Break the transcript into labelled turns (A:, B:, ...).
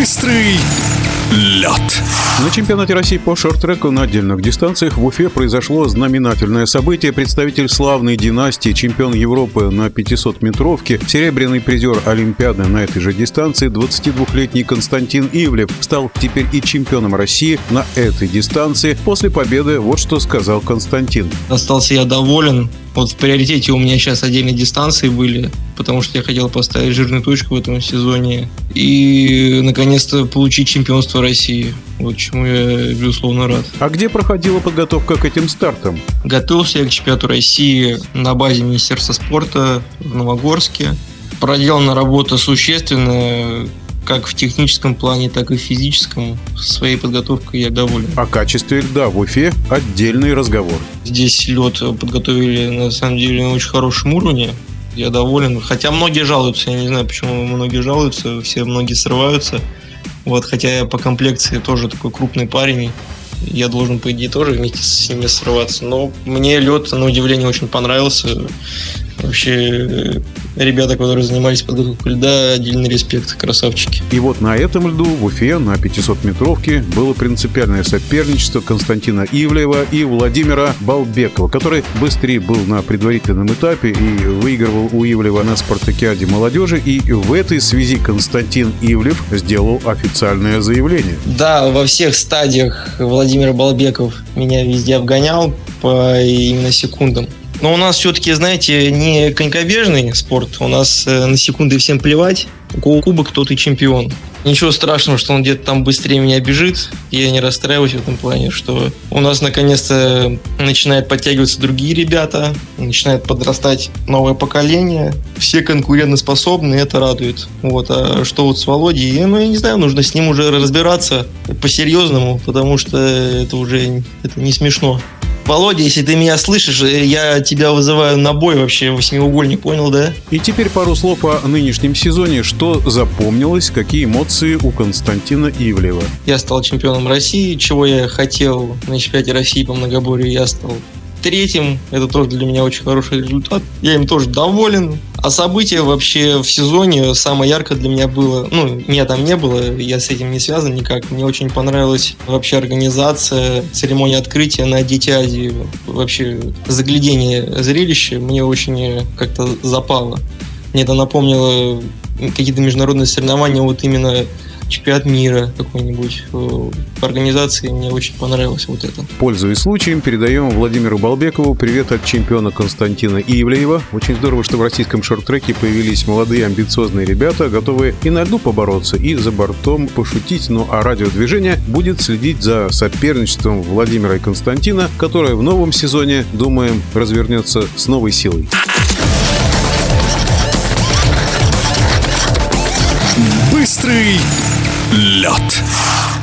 A: Быстрый лед.
B: На чемпионате России по шорт-треку на отдельных дистанциях в Уфе произошло знаменательное событие. Представитель славной династии, чемпион Европы на 500-метровке, серебряный призер Олимпиады на этой же дистанции, 22-летний Константин Ивлев стал теперь и чемпионом России на этой дистанции. После победы вот что сказал Константин.
C: Остался я доволен. Вот в приоритете у меня сейчас отдельные дистанции были, потому что я хотел поставить жирную точку в этом сезоне и наконец-то получить чемпионство России. Вот чему я, безусловно, рад.
B: А где проходила подготовка к этим стартам?
C: Готовился я к чемпионату России на базе Министерства спорта в Новогорске. Проделана работа существенная, как в техническом плане, так и в физическом. Своей подготовкой я доволен.
B: О качестве льда в Уфе отдельный разговор.
C: Здесь лед подготовили на самом деле на очень хорошем уровне. Я доволен. Хотя многие жалуются, я не знаю, почему многие жалуются, все многие срываются. Вот, хотя я по комплекции тоже такой крупный парень. Я должен, по идее, тоже вместе с ними срываться. Но мне лед, на удивление, очень понравился. Вообще, ребята, которые занимались подготовкой льда, отдельный респект, красавчики.
B: И вот на этом льду в Уфе на 500-метровке было принципиальное соперничество Константина Ивлева и Владимира Балбекова, который быстрее был на предварительном этапе и выигрывал у Ивлева на спартакиаде молодежи. И в этой связи Константин Ивлев сделал официальное заявление.
C: Да, во всех стадиях Владимир Балбеков меня везде обгонял по именно секундам. Но у нас все-таки, знаете, не конькобежный спорт. У нас э, на секунды всем плевать. У кого кубок, тот и чемпион. Ничего страшного, что он где-то там быстрее меня бежит. Я не расстраиваюсь в этом плане, что у нас наконец-то начинают подтягиваться другие ребята, начинает подрастать новое поколение. Все конкурентоспособны, это радует. Вот. А что вот с Володей? Ну, я не знаю, нужно с ним уже разбираться по-серьезному, потому что это уже это не смешно. Володя, если ты меня слышишь, э, я тебя вызываю на бой вообще, восьмиугольник, понял, да?
B: И теперь пару слов о нынешнем сезоне. Что запомнилось, какие эмоции у Константина Ивлева?
C: Я стал чемпионом России, чего я хотел на чемпионате России по многоборью, я стал третьим. Это тоже для меня очень хороший результат. Я им тоже доволен. А событие вообще в сезоне самое яркое для меня было, ну, меня там не было, я с этим не связан никак. Мне очень понравилась вообще организация, церемония открытия на Дети Азии. Вообще заглядение зрелища мне очень как-то запало. Мне это напомнило какие-то международные соревнования вот именно чемпионат мира какой-нибудь в э, организации. Мне очень понравилось вот это.
B: Пользуясь случаем, передаем Владимиру Балбекову привет от чемпиона Константина Ивлеева. Очень здорово, что в российском шорт-треке появились молодые амбициозные ребята, готовые и на льду побороться, и за бортом пошутить. Ну а радиодвижение будет следить за соперничеством Владимира и Константина, которое в новом сезоне, думаем, развернется с новой силой.
A: Быстрый лед.